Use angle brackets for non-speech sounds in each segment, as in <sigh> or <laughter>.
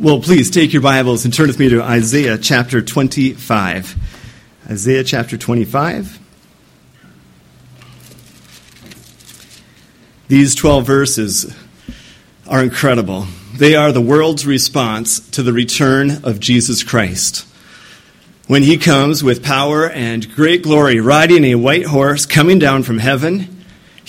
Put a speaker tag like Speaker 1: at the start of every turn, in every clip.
Speaker 1: Well, please take your Bibles and turn with me to Isaiah chapter 25. Isaiah chapter 25. These 12 verses are incredible. They are the world's response to the return of Jesus Christ. When he comes with power and great glory, riding a white horse, coming down from heaven,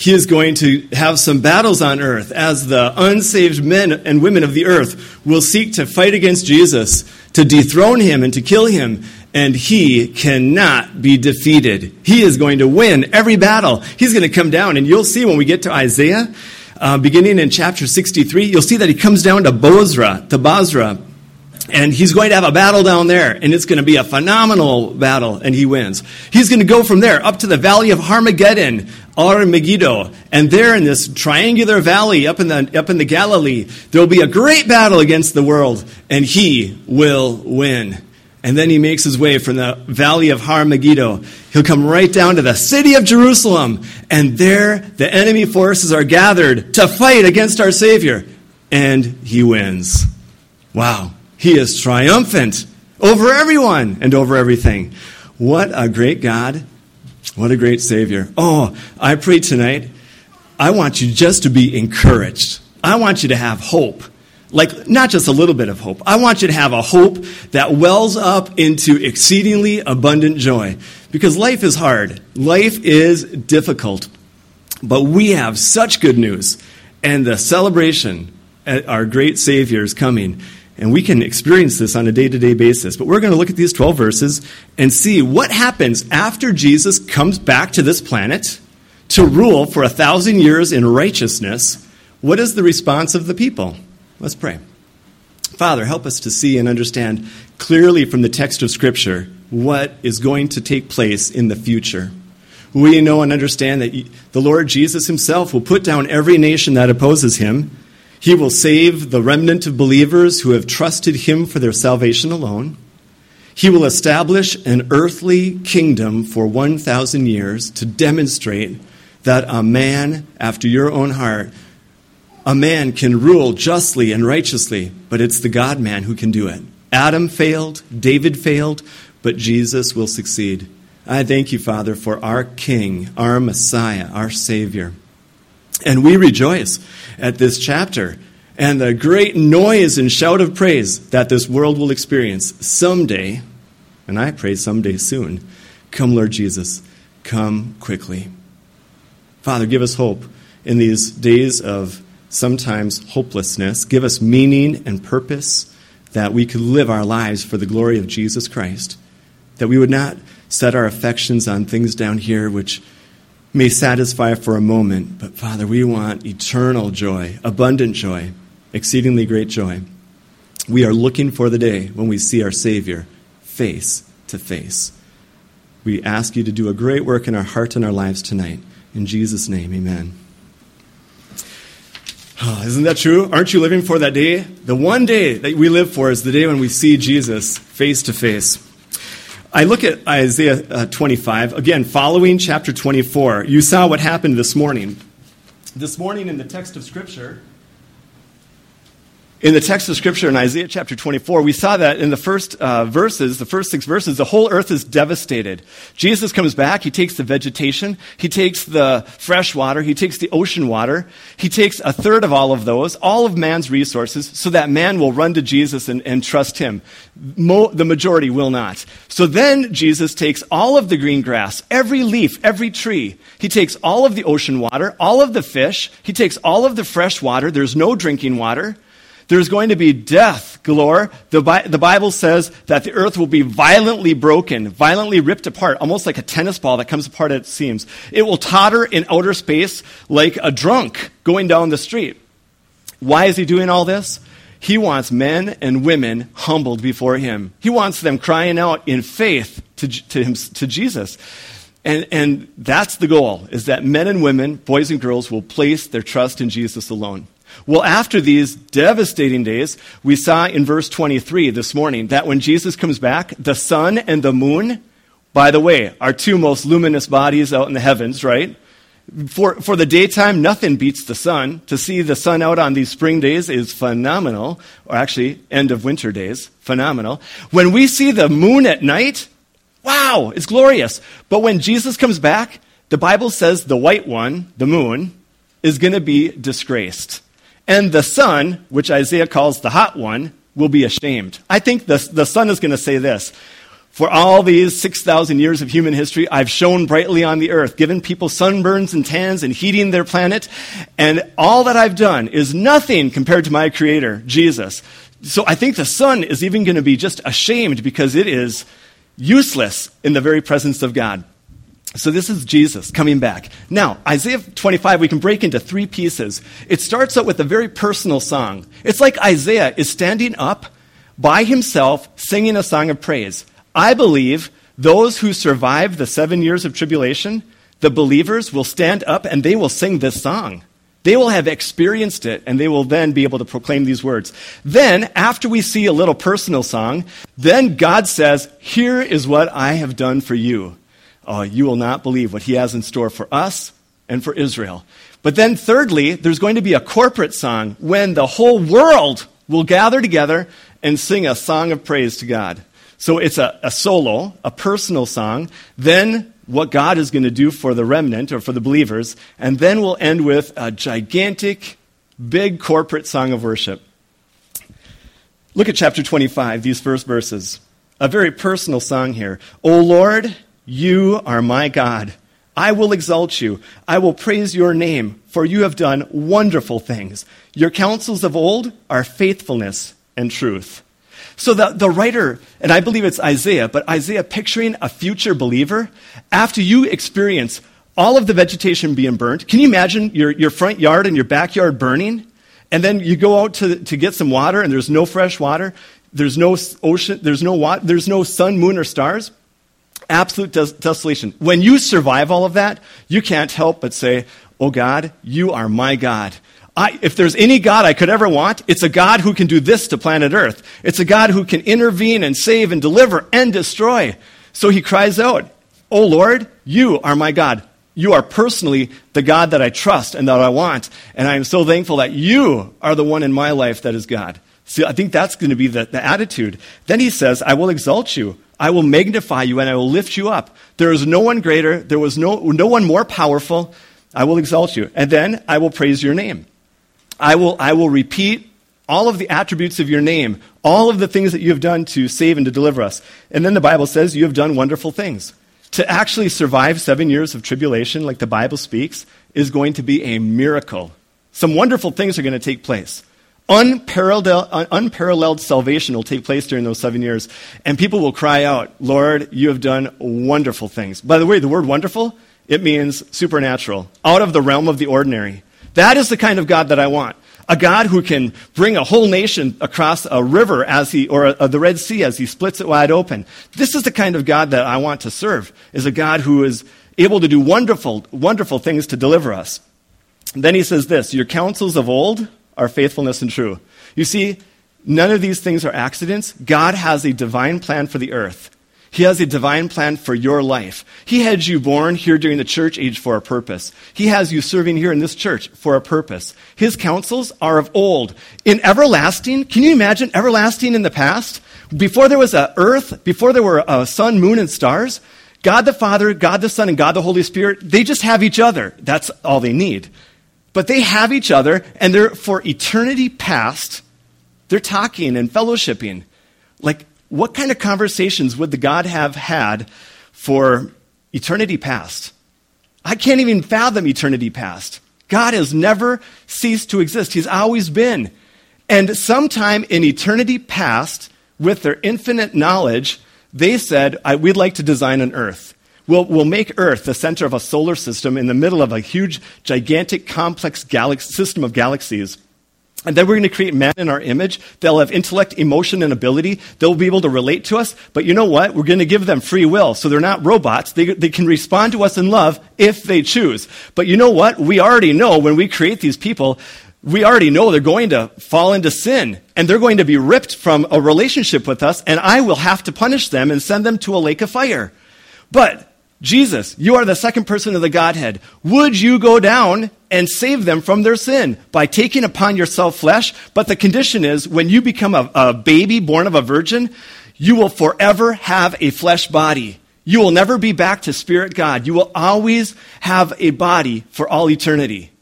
Speaker 1: he is going to have some battles on earth as the unsaved men and women of the earth will seek to fight against Jesus, to dethrone him and to kill him. And he cannot be defeated. He is going to win every battle. He's going to come down, and you'll see when we get to Isaiah, uh, beginning in chapter 63, you'll see that he comes down to Bozrah, to Basra, and he's going to have a battle down there, and it's going to be a phenomenal battle, and he wins. He's going to go from there up to the valley of Armageddon, Ar Megiddo, and there in this triangular valley up in the up in the Galilee, there will be a great battle against the world, and he will win. And then he makes his way from the valley of Har Megiddo. He'll come right down to the city of Jerusalem, and there the enemy forces are gathered to fight against our Savior, and he wins. Wow. He is triumphant over everyone and over everything. What a great God. What a great Savior. Oh, I pray tonight, I want you just to be encouraged. I want you to have hope. Like, not just a little bit of hope. I want you to have a hope that wells up into exceedingly abundant joy. Because life is hard, life is difficult. But we have such good news. And the celebration at our great Savior is coming. And we can experience this on a day to day basis. But we're going to look at these 12 verses and see what happens after Jesus comes back to this planet to rule for a thousand years in righteousness. What is the response of the people? Let's pray. Father, help us to see and understand clearly from the text of Scripture what is going to take place in the future. We know and understand that the Lord Jesus himself will put down every nation that opposes him he will save the remnant of believers who have trusted Him for their salvation alone. He will establish an earthly kingdom for 1,000 years to demonstrate that a man after your own heart, a man can rule justly and righteously, but it's the God man who can do it. Adam failed, David failed, but Jesus will succeed. I thank you, Father, for our King, our Messiah, our Savior. And we rejoice at this chapter and the great noise and shout of praise that this world will experience someday, and I pray someday soon. Come, Lord Jesus, come quickly. Father, give us hope in these days of sometimes hopelessness. Give us meaning and purpose that we could live our lives for the glory of Jesus Christ. That we would not set our affections on things down here which may satisfy for a moment, but Father, we want eternal joy, abundant joy, exceedingly great joy. We are looking for the day when we see our Savior face to face. We ask you to do a great work in our heart and our lives tonight. In Jesus' name, amen. Oh, isn't that true? Aren't you living for that day? The one day that we live for is the day when we see Jesus face to face. I look at Isaiah uh, 25, again, following chapter 24. You saw what happened this morning. This morning in the text of Scripture, in the text of Scripture in Isaiah chapter 24, we saw that in the first uh, verses, the first six verses, the whole earth is devastated. Jesus comes back, he takes the vegetation, he takes the fresh water, he takes the ocean water, he takes a third of all of those, all of man's resources, so that man will run to Jesus and, and trust him. Mo- the majority will not. So then Jesus takes all of the green grass, every leaf, every tree, he takes all of the ocean water, all of the fish, he takes all of the fresh water, there's no drinking water. There's going to be death galore. The, Bi- the Bible says that the earth will be violently broken, violently ripped apart, almost like a tennis ball that comes apart at seams. It will totter in outer space like a drunk going down the street. Why is he doing all this? He wants men and women humbled before him. He wants them crying out in faith to, to, him, to Jesus. And, and that's the goal, is that men and women, boys and girls, will place their trust in Jesus alone. Well, after these devastating days, we saw in verse 23 this morning that when Jesus comes back, the sun and the moon, by the way, are two most luminous bodies out in the heavens, right? For, for the daytime, nothing beats the sun. To see the sun out on these spring days is phenomenal, or actually, end of winter days, phenomenal. When we see the moon at night, wow, it's glorious. But when Jesus comes back, the Bible says the white one, the moon, is going to be disgraced. And the sun, which Isaiah calls the hot one, will be ashamed. I think the, the sun is going to say this For all these 6,000 years of human history, I've shone brightly on the earth, given people sunburns and tans and heating their planet. And all that I've done is nothing compared to my Creator, Jesus. So I think the sun is even going to be just ashamed because it is useless in the very presence of God. So this is Jesus coming back. Now, Isaiah 25, we can break into three pieces. It starts out with a very personal song. It's like Isaiah is standing up by himself singing a song of praise. I believe those who survive the seven years of tribulation, the believers will stand up and they will sing this song. They will have experienced it and they will then be able to proclaim these words. Then, after we see a little personal song, then God says, Here is what I have done for you oh, you will not believe what he has in store for us and for Israel. But then, thirdly, there's going to be a corporate song when the whole world will gather together and sing a song of praise to God. So it's a, a solo, a personal song. Then, what God is going to do for the remnant or for the believers. And then we'll end with a gigantic, big corporate song of worship. Look at chapter 25, these first verses. A very personal song here. O Lord, you are my God. I will exalt you. I will praise your name, for you have done wonderful things. Your counsels of old are faithfulness and truth. So the, the writer, and I believe it's Isaiah, but Isaiah picturing a future believer, after you experience all of the vegetation being burnt, can you imagine your, your front yard and your backyard burning? And then you go out to, to get some water and there's no fresh water, there's no ocean, there's no, water, there's no sun, moon, or stars absolute des- desolation. When you survive all of that, you can't help but say, Oh God, you are my God. I, if there's any God I could ever want, it's a God who can do this to planet Earth. It's a God who can intervene and save and deliver and destroy. So he cries out, Oh Lord, you are my God. You are personally the God that I trust and that I want. And I am so thankful that you are the one in my life that is God. See, I think that's going to be the, the attitude. Then he says, I will exalt you. I will magnify you and I will lift you up. There is no one greater, there was no, no one more powerful. I will exalt you. And then I will praise your name. I will, I will repeat all of the attributes of your name, all of the things that you have done to save and to deliver us. And then the Bible says you have done wonderful things. To actually survive seven years of tribulation, like the Bible speaks, is going to be a miracle. Some wonderful things are going to take place. Unparalleled, unparalleled salvation will take place during those seven years. And people will cry out, Lord, you have done wonderful things. By the way, the word wonderful, it means supernatural, out of the realm of the ordinary. That is the kind of God that I want. A God who can bring a whole nation across a river as he, or a, a, the Red Sea as he splits it wide open. This is the kind of God that I want to serve, is a God who is able to do wonderful, wonderful things to deliver us. And then he says this, your counsels of old are faithfulness and true. You see, none of these things are accidents. God has a divine plan for the earth. He has a divine plan for your life. He had you born here during the church age for a purpose. He has you serving here in this church for a purpose. His counsels are of old. In everlasting, can you imagine everlasting in the past? Before there was a earth, before there were a sun, moon, and stars, God the Father, God the Son, and God the Holy Spirit, they just have each other. That's all they need. But they have each other, and they're for eternity past, they're talking and fellowshipping. Like, what kind of conversations would the God have had for eternity past? I can't even fathom eternity past. God has never ceased to exist, He's always been. And sometime in eternity past, with their infinite knowledge, they said, We'd like to design an earth. We'll, we'll make Earth the center of a solar system in the middle of a huge, gigantic, complex galaxy, system of galaxies. And then we're going to create man in our image. They'll have intellect, emotion, and ability. They'll be able to relate to us. But you know what? We're going to give them free will. So they're not robots. They, they can respond to us in love if they choose. But you know what? We already know when we create these people, we already know they're going to fall into sin. And they're going to be ripped from a relationship with us. And I will have to punish them and send them to a lake of fire. But Jesus, you are the second person of the Godhead. Would you go down and save them from their sin by taking upon yourself flesh? But the condition is when you become a, a baby born of a virgin, you will forever have a flesh body. You will never be back to spirit God. You will always have a body for all eternity.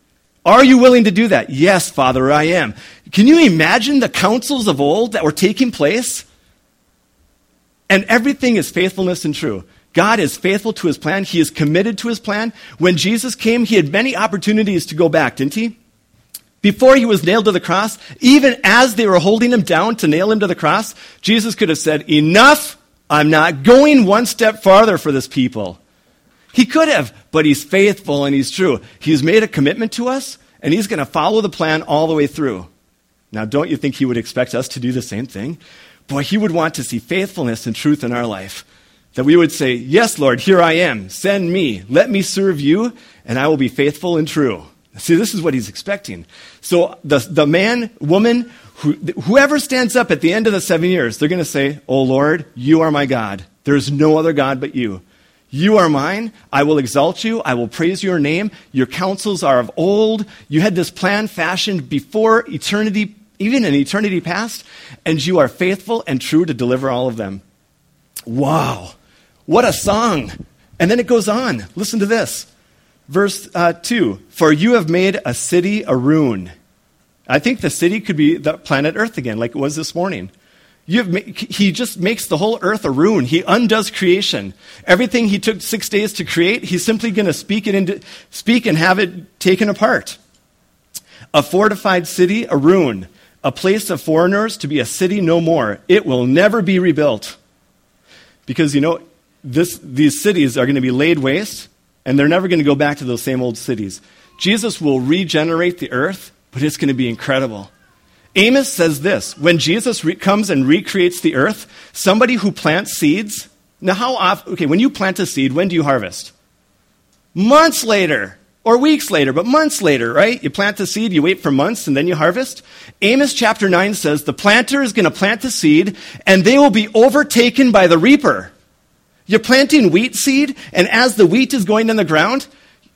Speaker 1: Are you willing to do that? Yes, Father, I am. Can you imagine the councils of old that were taking place? And everything is faithfulness and true. God is faithful to his plan. He is committed to his plan. When Jesus came, he had many opportunities to go back, didn't he? Before he was nailed to the cross, even as they were holding him down to nail him to the cross, Jesus could have said, Enough! I'm not going one step farther for this people. He could have, but he's faithful and he's true. He's made a commitment to us, and he's going to follow the plan all the way through. Now, don't you think he would expect us to do the same thing? Boy, he would want to see faithfulness and truth in our life. That we would say, Yes, Lord, here I am. Send me. Let me serve you, and I will be faithful and true. See, this is what he's expecting. So the, the man, woman, who, whoever stands up at the end of the seven years, they're going to say, Oh Lord, you are my God. There is no other God but you. You are mine. I will exalt you. I will praise your name. Your counsels are of old. You had this plan fashioned before eternity, even in eternity past, and you are faithful and true to deliver all of them. Wow. What a song. And then it goes on. Listen to this. Verse uh, 2 For you have made a city a ruin. I think the city could be the planet Earth again, like it was this morning. Have, he just makes the whole earth a ruin. He undoes creation. Everything he took six days to create, he's simply going to speak it into speak and have it taken apart. A fortified city, a ruin. A place of foreigners to be a city no more. It will never be rebuilt. Because, you know, this, these cities are going to be laid waste, and they're never going to go back to those same old cities. Jesus will regenerate the earth, but it's going to be incredible. Amos says this when Jesus re- comes and recreates the earth, somebody who plants seeds. Now, how often, okay, when you plant a seed, when do you harvest? Months later or weeks later, but months later, right? You plant the seed, you wait for months, and then you harvest. Amos chapter 9 says the planter is going to plant the seed, and they will be overtaken by the reaper. You're planting wheat seed, and as the wheat is going in the ground,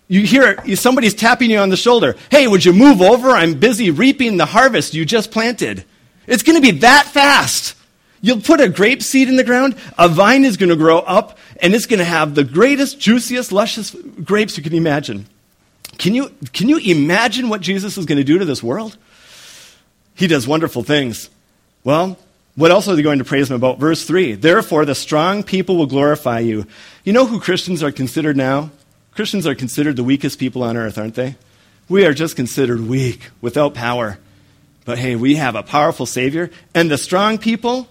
Speaker 1: you hear somebody's tapping you on the shoulder. Hey, would you move over? I'm busy reaping the harvest you just planted. It's going to be that fast. You'll put a grape seed in the ground, a vine is going to grow up, and it's going to have the greatest, juiciest, luscious grapes you can imagine. Can you, can you imagine what Jesus is going to do to this world? He does wonderful things. Well, what else are they going to praise him about? Verse 3 Therefore, the strong people will glorify you. You know who Christians are considered now? Christians are considered the weakest people on earth, aren't they? We are just considered weak, without power. But hey, we have a powerful Savior. And the strong people,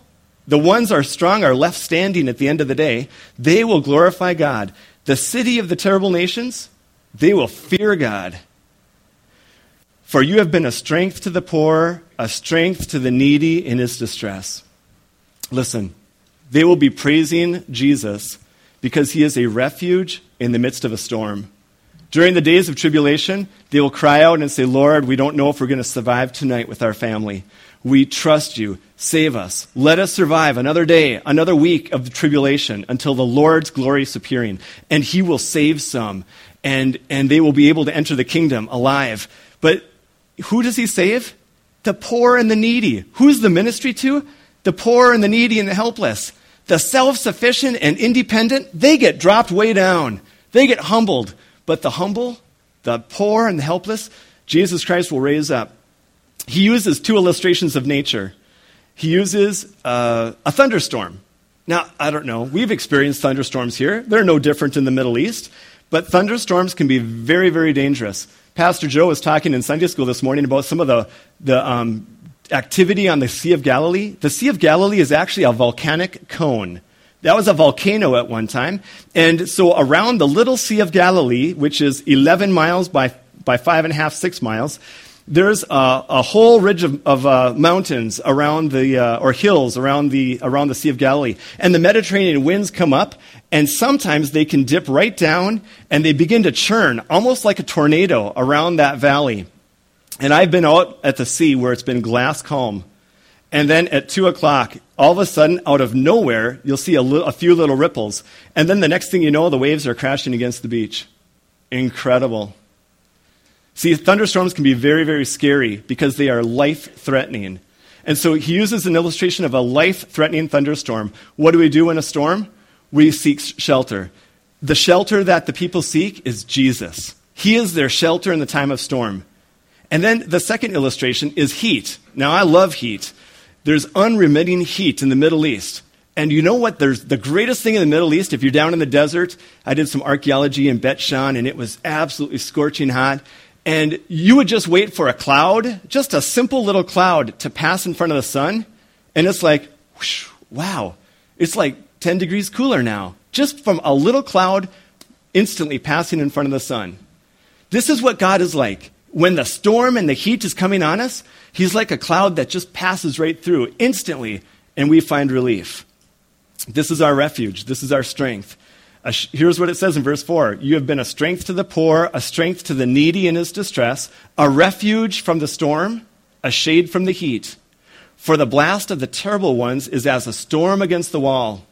Speaker 1: the ones are strong, are left standing at the end of the day, they will glorify God. The city of the terrible nations, they will fear God. For you have been a strength to the poor, a strength to the needy in his distress. Listen, they will be praising Jesus because he is a refuge in the midst of a storm. During the days of tribulation, they will cry out and say, Lord, we don't know if we're going to survive tonight with our family. We trust you. Save us. Let us survive another day, another week of the tribulation until the Lord's glorious appearing. And he will save some, and, and they will be able to enter the kingdom alive. But who does he save? The poor and the needy. Who's the ministry to? The poor and the needy and the helpless. The self sufficient and independent, they get dropped way down. They get humbled. But the humble, the poor, and the helpless, Jesus Christ will raise up. He uses two illustrations of nature. He uses uh, a thunderstorm. Now, I don't know. We've experienced thunderstorms here. They're no different in the Middle East. But thunderstorms can be very, very dangerous. Pastor Joe was talking in Sunday school this morning about some of the, the um, activity on the Sea of Galilee. The Sea of Galilee is actually a volcanic cone. That was a volcano at one time. And so around the little Sea of Galilee, which is 11 miles by, by five and a half, six miles, there's a, a whole ridge of, of uh, mountains around the, uh, or hills around the, around the Sea of Galilee. And the Mediterranean winds come up, and sometimes they can dip right down and they begin to churn, almost like a tornado, around that valley. And I've been out at the sea where it's been glass calm. And then at 2 o'clock, all of a sudden, out of nowhere, you'll see a, li- a few little ripples. And then the next thing you know, the waves are crashing against the beach. Incredible. See, thunderstorms can be very, very scary because they are life threatening. And so he uses an illustration of a life threatening thunderstorm. What do we do in a storm? We seek shelter. The shelter that the people seek is Jesus. He is their shelter in the time of storm. And then the second illustration is heat. Now, I love heat. There's unremitting heat in the Middle East. And you know what? There's the greatest thing in the Middle East. If you're down in the desert, I did some archaeology in Bet Shan, and it was absolutely scorching hot. And you would just wait for a cloud, just a simple little cloud, to pass in front of the sun. And it's like, whoosh, wow, it's like 10 degrees cooler now, just from a little cloud instantly passing in front of the sun. This is what God is like. When the storm and the heat is coming on us, He's like a cloud that just passes right through instantly, and we find relief. This is our refuge. This is our strength. Here's what it says in verse 4 You have been a strength to the poor, a strength to the needy in his distress, a refuge from the storm, a shade from the heat. For the blast of the terrible ones is as a storm against the wall.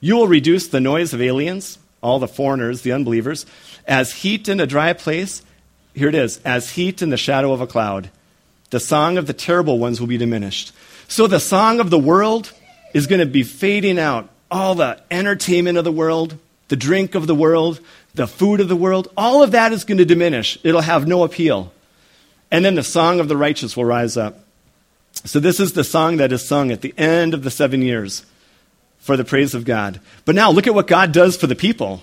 Speaker 1: You will reduce the noise of aliens, all the foreigners, the unbelievers, as heat in a dry place. Here it is as heat in the shadow of a cloud. The song of the terrible ones will be diminished. So the song of the world is going to be fading out. All the entertainment of the world, the drink of the world, the food of the world, all of that is going to diminish. It'll have no appeal. And then the song of the righteous will rise up. So, this is the song that is sung at the end of the seven years for the praise of God. But now, look at what God does for the people.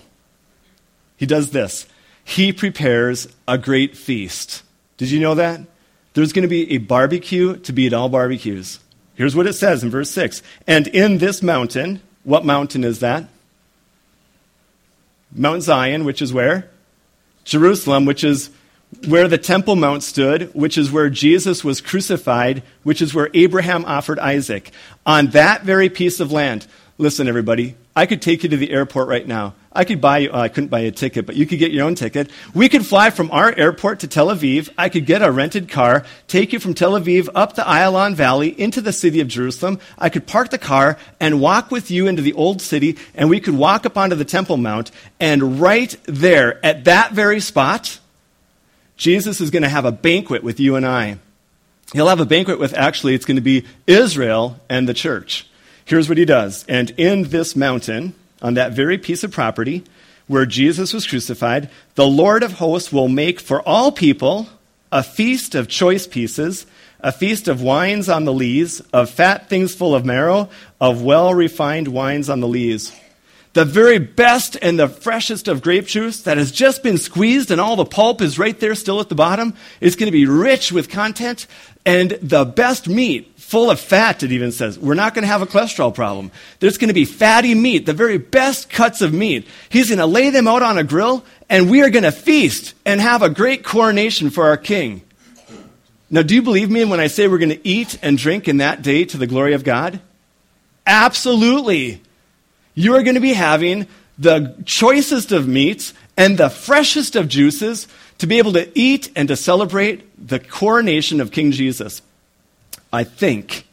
Speaker 1: He does this He prepares a great feast. Did you know that? There's going to be a barbecue to beat all barbecues. Here's what it says in verse 6 And in this mountain, what mountain is that? Mount Zion, which is where? Jerusalem, which is where the Temple Mount stood, which is where Jesus was crucified, which is where Abraham offered Isaac. On that very piece of land, listen, everybody, I could take you to the airport right now. I could buy you, oh, I couldn't buy you a ticket, but you could get your own ticket. We could fly from our airport to Tel Aviv. I could get a rented car, take you from Tel Aviv up the Ayalon Valley into the city of Jerusalem. I could park the car and walk with you into the old city, and we could walk up onto the Temple Mount. And right there, at that very spot, Jesus is going to have a banquet with you and I. He'll have a banquet with, actually, it's going to be Israel and the church. Here's what he does. And in this mountain, on that very piece of property where Jesus was crucified, the Lord of hosts will make for all people a feast of choice pieces, a feast of wines on the lees, of fat things full of marrow, of well refined wines on the lees. The very best and the freshest of grape juice that has just been squeezed and all the pulp is right there still at the bottom is going to be rich with content. And the best meat full of fat, it even says. We're not going to have a cholesterol problem. There's going to be fatty meat, the very best cuts of meat. He's going to lay them out on a grill, and we are going to feast and have a great coronation for our king. Now, do you believe me when I say we're going to eat and drink in that day to the glory of God? Absolutely. You are going to be having the choicest of meats and the freshest of juices to be able to eat and to celebrate the coronation of King Jesus. I think,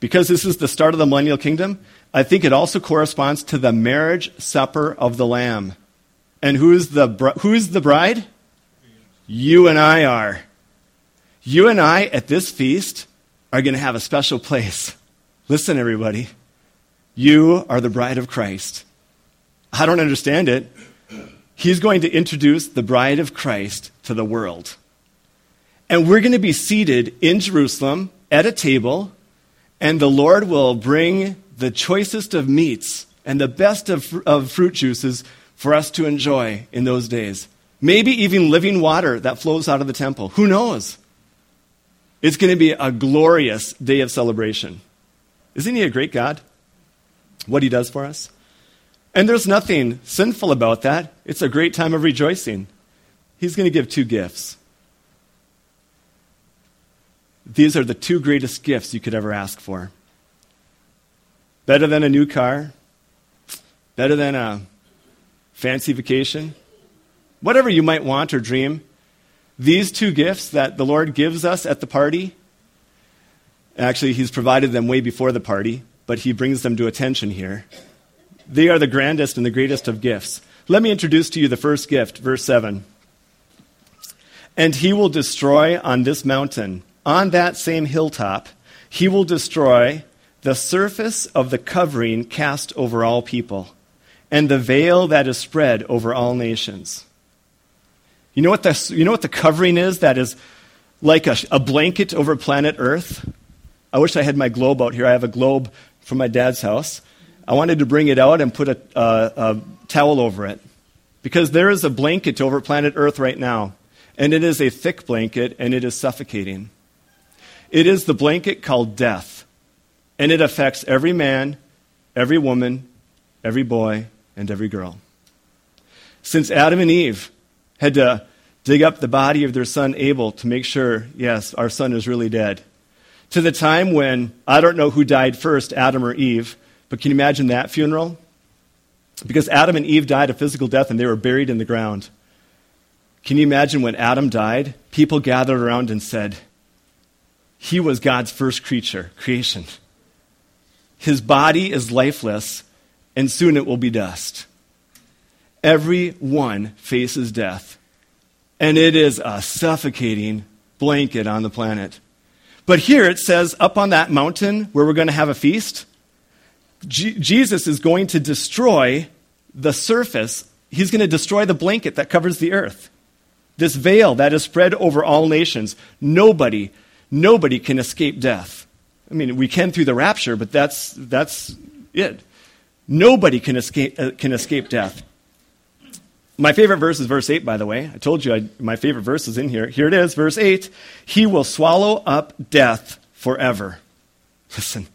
Speaker 1: because this is the start of the millennial kingdom, I think it also corresponds to the marriage supper of the Lamb. And who's the, who's the bride? You and I are. You and I at this feast are going to have a special place. Listen, everybody. You are the bride of Christ. I don't understand it. He's going to introduce the bride of Christ to the world. And we're going to be seated in Jerusalem at a table, and the Lord will bring the choicest of meats and the best of, of fruit juices for us to enjoy in those days. Maybe even living water that flows out of the temple. Who knows? It's going to be a glorious day of celebration. Isn't he a great God? What he does for us? And there's nothing sinful about that. It's a great time of rejoicing. He's going to give two gifts these are the two greatest gifts you could ever ask for. Better than a new car, better than a fancy vacation, whatever you might want or dream. These two gifts that the Lord gives us at the party, Actually, he's provided them way before the party, but he brings them to attention here. They are the grandest and the greatest of gifts. Let me introduce to you the first gift, verse 7. And he will destroy on this mountain, on that same hilltop, he will destroy the surface of the covering cast over all people, and the veil that is spread over all nations. You know what the, you know what the covering is that is like a, a blanket over planet Earth? I wish I had my globe out here. I have a globe from my dad's house. I wanted to bring it out and put a, a, a towel over it. Because there is a blanket over planet Earth right now, and it is a thick blanket, and it is suffocating. It is the blanket called death, and it affects every man, every woman, every boy, and every girl. Since Adam and Eve had to dig up the body of their son Abel to make sure, yes, our son is really dead, to the time when I don't know who died first, Adam or Eve, but can you imagine that funeral? Because Adam and Eve died a physical death and they were buried in the ground. Can you imagine when Adam died? People gathered around and said, He was God's first creature, creation. His body is lifeless, and soon it will be dust. Everyone faces death, and it is a suffocating blanket on the planet. But here it says, up on that mountain where we're going to have a feast, G- Jesus is going to destroy the surface. He's going to destroy the blanket that covers the earth. This veil that is spread over all nations. Nobody, nobody can escape death. I mean, we can through the rapture, but that's, that's it. Nobody can escape, uh, can escape death. My favorite verse is verse 8, by the way. I told you I, my favorite verse is in here. Here it is, verse 8. He will swallow up death forever. <laughs> Listen.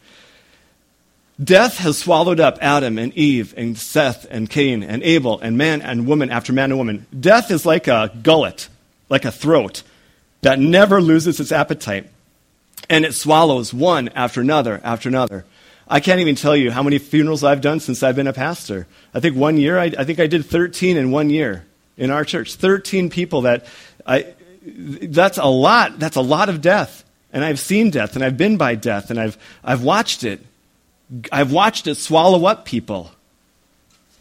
Speaker 1: Death has swallowed up Adam and Eve and Seth and Cain and Abel and man and woman after man and woman. Death is like a gullet, like a throat that never loses its appetite. And it swallows one after another after another. I can't even tell you how many funerals I've done since I've been a pastor. I think one year, I, I think I did 13 in one year in our church. 13 people that I, that's a lot. That's a lot of death. And I've seen death, and I've been by death, and I've, I've watched it. I've watched it swallow up people.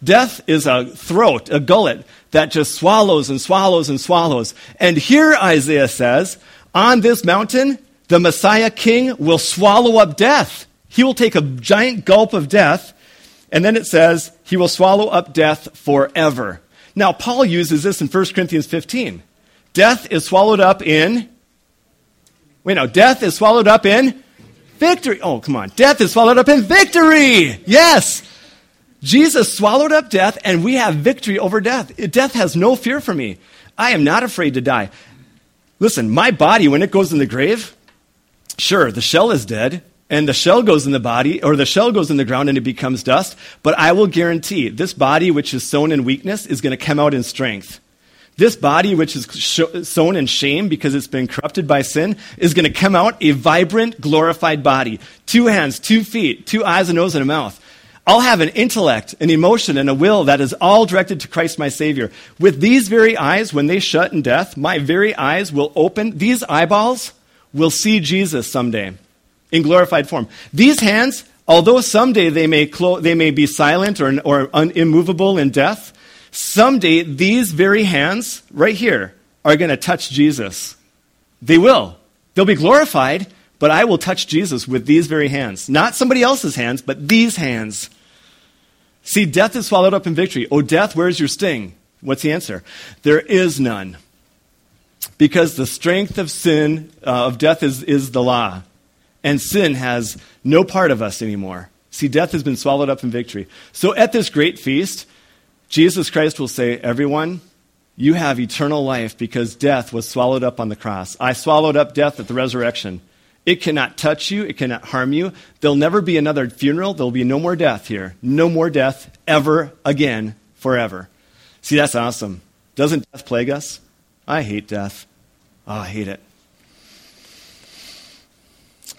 Speaker 1: Death is a throat, a gullet that just swallows and swallows and swallows. And here Isaiah says, on this mountain, the Messiah King will swallow up death. He will take a giant gulp of death, and then it says, He will swallow up death forever. Now, Paul uses this in 1 Corinthians 15. Death is swallowed up in. Wait, no, death is swallowed up in victory. Oh, come on. Death is swallowed up in victory. Yes. Jesus swallowed up death, and we have victory over death. Death has no fear for me. I am not afraid to die. Listen, my body, when it goes in the grave, sure, the shell is dead, and the shell goes in the body, or the shell goes in the ground and it becomes dust. But I will guarantee this body, which is sown in weakness, is going to come out in strength. This body, which is sown in shame because it's been corrupted by sin, is going to come out a vibrant, glorified body. Two hands, two feet, two eyes, a nose, and a mouth. I'll have an intellect, an emotion, and a will that is all directed to Christ my Savior. With these very eyes, when they shut in death, my very eyes will open. These eyeballs will see Jesus someday in glorified form. These hands, although someday they may, clo- they may be silent or, or un- immovable in death, someday these very hands, right here, are going to touch Jesus. They will. They'll be glorified, but I will touch Jesus with these very hands. Not somebody else's hands, but these hands. See, death is swallowed up in victory. Oh, death, where's your sting? What's the answer? There is none. Because the strength of sin, uh, of death, is, is the law and sin has no part of us anymore. See, death has been swallowed up in victory. So at this great feast, Jesus Christ will say, Everyone, you have eternal life because death was swallowed up on the cross. I swallowed up death at the resurrection. It cannot touch you, it cannot harm you. There'll never be another funeral. There'll be no more death here. No more death ever again, forever. See, that's awesome. Doesn't death plague us? I hate death. Oh, I hate it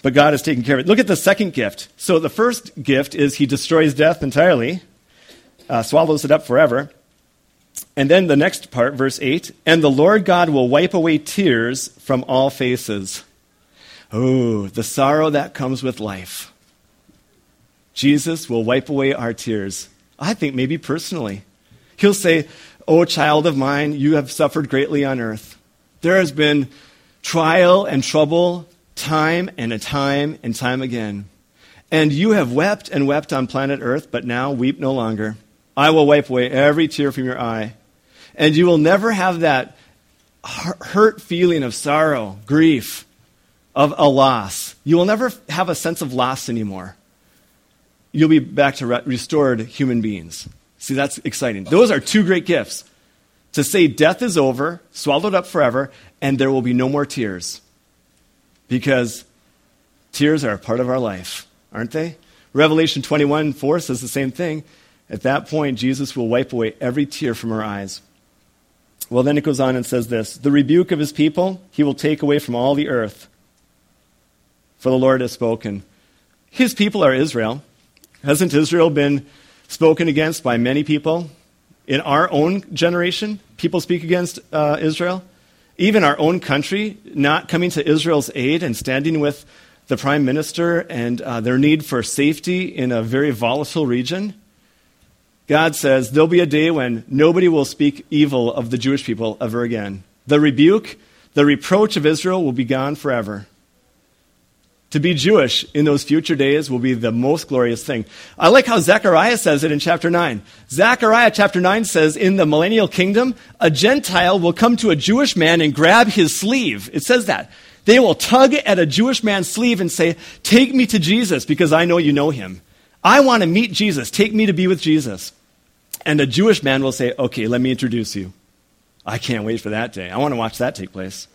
Speaker 1: but God has taken care of it. Look at the second gift. So the first gift is he destroys death entirely, uh, swallows it up forever. And then the next part, verse 8 and the Lord God will wipe away tears from all faces. Oh, the sorrow that comes with life. Jesus will wipe away our tears. I think maybe personally. He'll say, Oh, child of mine, you have suffered greatly on earth. There has been trial and trouble time and a time and time again. And you have wept and wept on planet earth, but now weep no longer. I will wipe away every tear from your eye. And you will never have that hurt feeling of sorrow, grief, of a loss. You will never have a sense of loss anymore. You'll be back to re- restored human beings. See, that's exciting. Those are two great gifts. To say death is over, swallowed up forever, and there will be no more tears. Because tears are a part of our life, aren't they? Revelation 21 4 says the same thing. At that point, Jesus will wipe away every tear from our eyes. Well, then it goes on and says this The rebuke of his people he will take away from all the earth. For the Lord has spoken. His people are Israel. Hasn't Israel been spoken against by many people. In our own generation, people speak against uh, Israel. Even our own country not coming to Israel's aid and standing with the prime minister and uh, their need for safety in a very volatile region. God says there'll be a day when nobody will speak evil of the Jewish people ever again. The rebuke, the reproach of Israel will be gone forever. To be Jewish in those future days will be the most glorious thing. I like how Zechariah says it in chapter 9. Zechariah chapter 9 says, In the millennial kingdom, a Gentile will come to a Jewish man and grab his sleeve. It says that. They will tug at a Jewish man's sleeve and say, Take me to Jesus because I know you know him. I want to meet Jesus. Take me to be with Jesus. And a Jewish man will say, Okay, let me introduce you. I can't wait for that day. I want to watch that take place.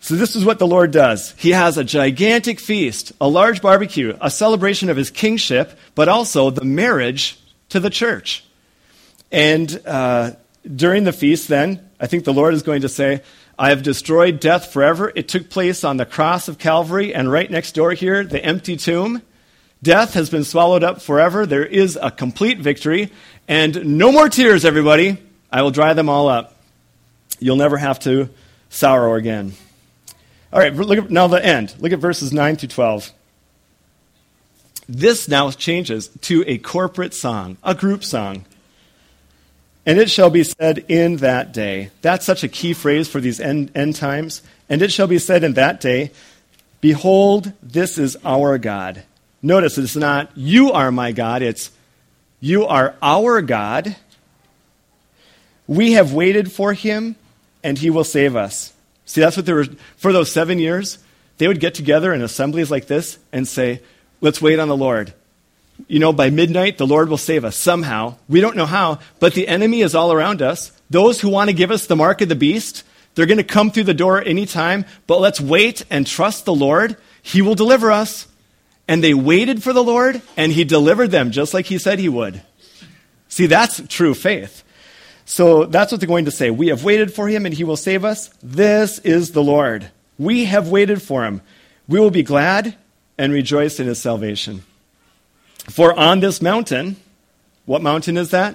Speaker 1: So, this is what the Lord does. He has a gigantic feast, a large barbecue, a celebration of his kingship, but also the marriage to the church. And uh, during the feast, then, I think the Lord is going to say, I have destroyed death forever. It took place on the cross of Calvary, and right next door here, the empty tomb. Death has been swallowed up forever. There is a complete victory, and no more tears, everybody. I will dry them all up. You'll never have to sorrow again. All right, look at now the end. Look at verses 9 through 12. This now changes to a corporate song, a group song. And it shall be said in that day. That's such a key phrase for these end, end times. And it shall be said in that day, Behold, this is our God. Notice it's not, You are my God, it's, You are our God. We have waited for him, and he will save us. See, that's what they were, for those seven years, they would get together in assemblies like this and say, let's wait on the Lord. You know, by midnight, the Lord will save us somehow. We don't know how, but the enemy is all around us. Those who want to give us the mark of the beast, they're going to come through the door anytime, but let's wait and trust the Lord. He will deliver us. And they waited for the Lord, and He delivered them just like He said He would. See, that's true faith. So that's what they're going to say. We have waited for him and he will save us. This is the Lord. We have waited for him. We will be glad and rejoice in his salvation. For on this mountain, what mountain is that?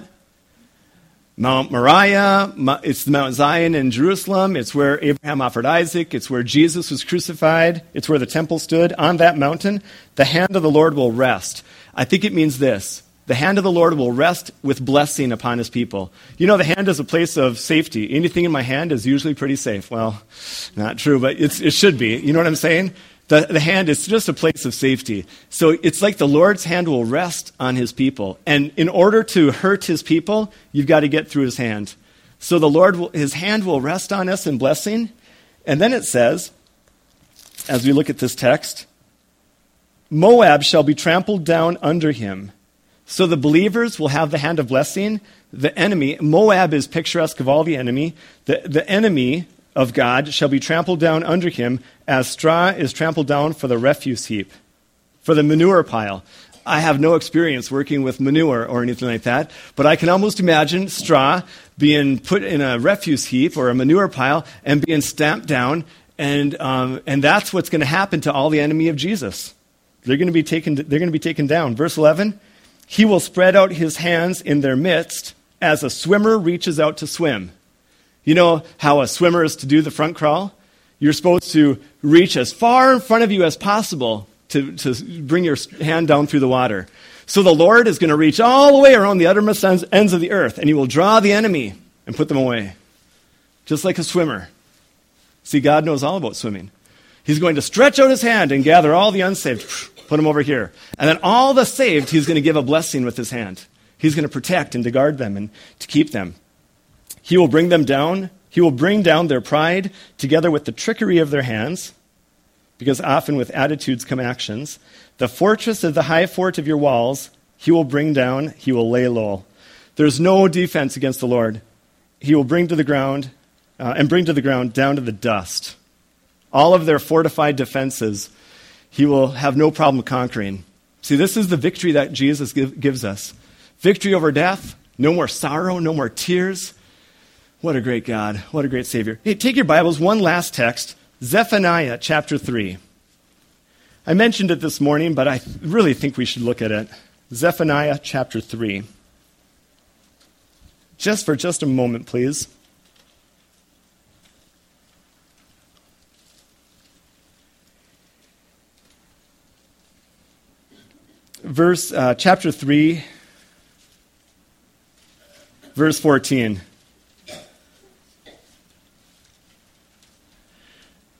Speaker 1: Mount Moriah, it's the Mount Zion in Jerusalem. It's where Abraham offered Isaac. It's where Jesus was crucified. It's where the temple stood. On that mountain, the hand of the Lord will rest. I think it means this the hand of the Lord will rest with blessing upon his people. You know, the hand is a place of safety. Anything in my hand is usually pretty safe. Well, not true, but it should be. You know what I'm saying? The, the hand is just a place of safety. So it's like the Lord's hand will rest on his people. And in order to hurt his people, you've got to get through his hand. So the Lord, will, his hand will rest on us in blessing. And then it says, as we look at this text, Moab shall be trampled down under him so the believers will have the hand of blessing. The enemy, Moab is picturesque of all the enemy. The, the enemy of God shall be trampled down under him as straw is trampled down for the refuse heap, for the manure pile. I have no experience working with manure or anything like that, but I can almost imagine straw being put in a refuse heap or a manure pile and being stamped down, and, um, and that's what's going to happen to all the enemy of Jesus. They're going to be taken, they're going to be taken down. Verse 11 he will spread out his hands in their midst as a swimmer reaches out to swim. You know how a swimmer is to do the front crawl? You're supposed to reach as far in front of you as possible to, to bring your hand down through the water. So the Lord is going to reach all the way around the uttermost ends of the earth, and he will draw the enemy and put them away, just like a swimmer. See, God knows all about swimming. He's going to stretch out his hand and gather all the unsaved, put them over here. And then all the saved, he's going to give a blessing with his hand. He's going to protect and to guard them and to keep them. He will bring them down. He will bring down their pride together with the trickery of their hands, because often with attitudes come actions. The fortress of the high fort of your walls, he will bring down, he will lay low. There's no defense against the Lord. He will bring to the ground, uh, and bring to the ground down to the dust. All of their fortified defenses, he will have no problem conquering. See, this is the victory that Jesus give, gives us victory over death, no more sorrow, no more tears. What a great God. What a great Savior. Hey, take your Bibles, one last text Zephaniah chapter 3. I mentioned it this morning, but I really think we should look at it. Zephaniah chapter 3. Just for just a moment, please. Verse, uh, chapter 3, verse 14.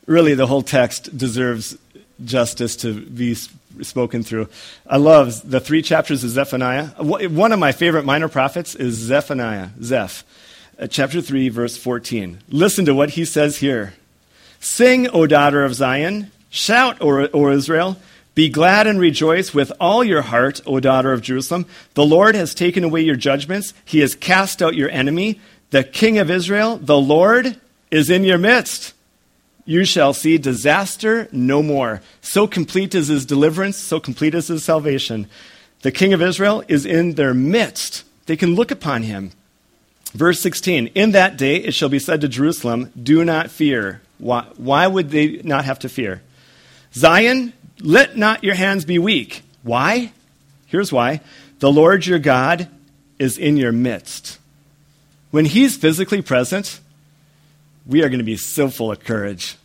Speaker 1: Really, the whole text deserves justice to be spoken through. I love the three chapters of Zephaniah. One of my favorite minor prophets is Zephaniah, Zeph, uh, chapter 3, verse 14. Listen to what he says here Sing, O daughter of Zion, shout, O, o Israel. Be glad and rejoice with all your heart, O daughter of Jerusalem. The Lord has taken away your judgments. He has cast out your enemy. The King of Israel, the Lord, is in your midst you shall see disaster no more. So complete is his deliverance, so complete is his salvation. The king of Israel is in their midst. They can look upon him. Verse 16 In that day it shall be said to Jerusalem, Do not fear. Why, why would they not have to fear? Zion, let not your hands be weak. Why? Here's why. The Lord your God is in your midst. When he's physically present, we are going to be so full of courage.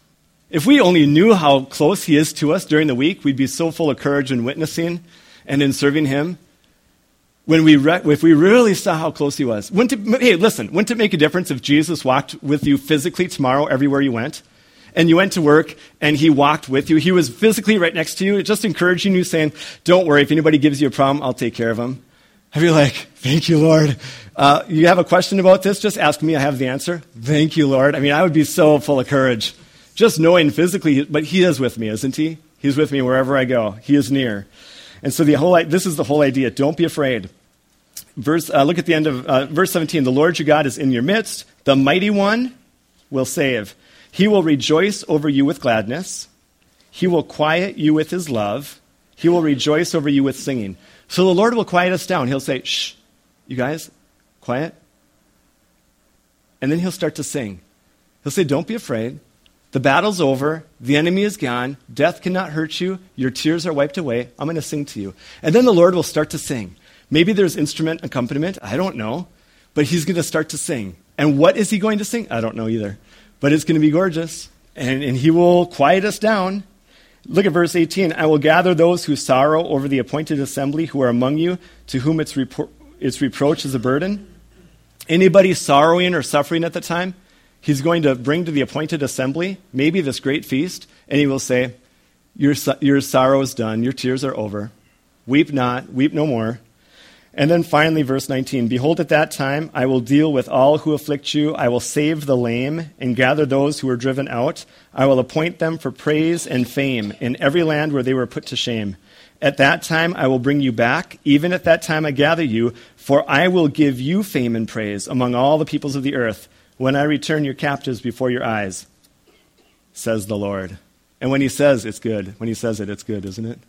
Speaker 1: If we only knew how close He is to us during the week, we'd be so full of courage in witnessing and in serving Him. When we re- if we really saw how close He was. Wouldn't it, hey, listen, wouldn't it make a difference if Jesus walked with you physically tomorrow everywhere you went? And you went to work and He walked with you. He was physically right next to you, just encouraging you, saying, Don't worry, if anybody gives you a problem, I'll take care of them. I'd be like, Thank you, Lord. Uh, you have a question about this? Just ask me. I have the answer. Thank you, Lord. I mean, I would be so full of courage. Just knowing physically, but He is with me, isn't He? He's with me wherever I go. He is near. And so the whole, this is the whole idea. Don't be afraid. Verse, uh, look at the end of uh, verse 17. The Lord your God is in your midst. The mighty one will save. He will rejoice over you with gladness. He will quiet you with his love. He will rejoice over you with singing. So the Lord will quiet us down. He'll say, Shh, you guys, quiet. And then he'll start to sing. He'll say, Don't be afraid. The battle's over. The enemy is gone. Death cannot hurt you. Your tears are wiped away. I'm going to sing to you. And then the Lord will start to sing. Maybe there's instrument accompaniment. I don't know. But he's going to start to sing. And what is he going to sing? I don't know either. But it's going to be gorgeous. And, and he will quiet us down. Look at verse 18. I will gather those who sorrow over the appointed assembly who are among you, to whom its, repro- its reproach is a burden. Anybody sorrowing or suffering at the time? He's going to bring to the appointed assembly, maybe this great feast, and he will say, Your, your sorrow is done, your tears are over. Weep not, weep no more. And then finally, verse 19 Behold, at that time I will deal with all who afflict you. I will save the lame and gather those who are driven out. I will appoint them for praise and fame in every land where they were put to shame. At that time I will bring you back, even at that time I gather you, for I will give you fame and praise among all the peoples of the earth when I return your captives before your eyes, says the Lord. And when he says it's good, when he says it, it's good, isn't it?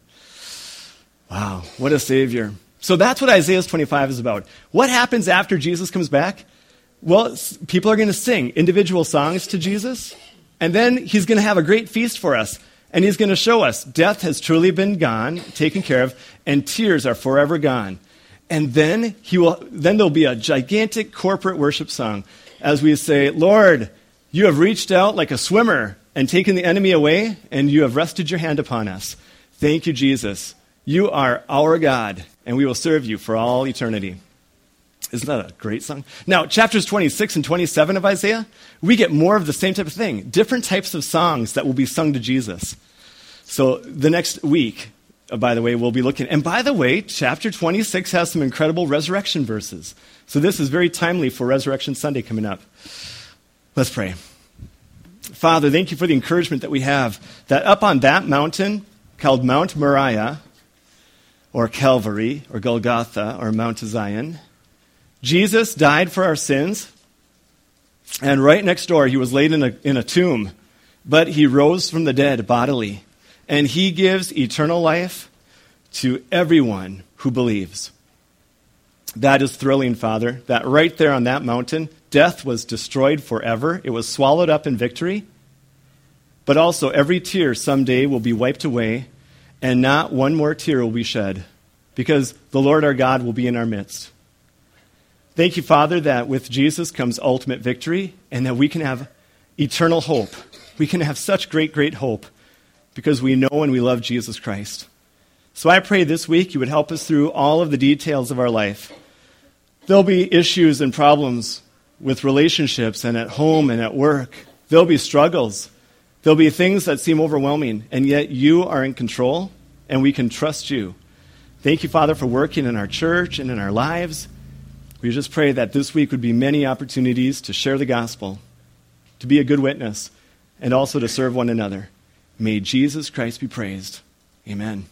Speaker 1: Wow, what a Savior. So that's what Isaiah 25 is about. What happens after Jesus comes back? Well, people are going to sing individual songs to Jesus, and then he's going to have a great feast for us. And he's going to show us death has truly been gone, taken care of, and tears are forever gone. And then he will then there'll be a gigantic corporate worship song as we say, Lord, you have reached out like a swimmer and taken the enemy away, and you have rested your hand upon us. Thank you, Jesus. You are our God, and we will serve you for all eternity. Isn't that a great song? Now, chapters 26 and 27 of Isaiah, we get more of the same type of thing. Different types of songs that will be sung to Jesus. So the next week, uh, by the way, we'll be looking. And by the way, chapter 26 has some incredible resurrection verses. So this is very timely for Resurrection Sunday coming up. Let's pray. Father, thank you for the encouragement that we have that up on that mountain called Mount Moriah, or Calvary, or Golgotha, or Mount Zion, Jesus died for our sins, and right next door, he was laid in a, in a tomb, but he rose from the dead bodily, and he gives eternal life to everyone who believes. That is thrilling, Father, that right there on that mountain, death was destroyed forever. It was swallowed up in victory. But also, every tear someday will be wiped away, and not one more tear will be shed, because the Lord our God will be in our midst. Thank you, Father, that with Jesus comes ultimate victory, and that we can have eternal hope. We can have such great, great hope because we know and we love Jesus Christ. So I pray this week you would help us through all of the details of our life. There'll be issues and problems with relationships and at home and at work. There'll be struggles. There'll be things that seem overwhelming, and yet you are in control, and we can trust you. Thank you, Father, for working in our church and in our lives. We just pray that this week would be many opportunities to share the gospel, to be a good witness, and also to serve one another. May Jesus Christ be praised. Amen.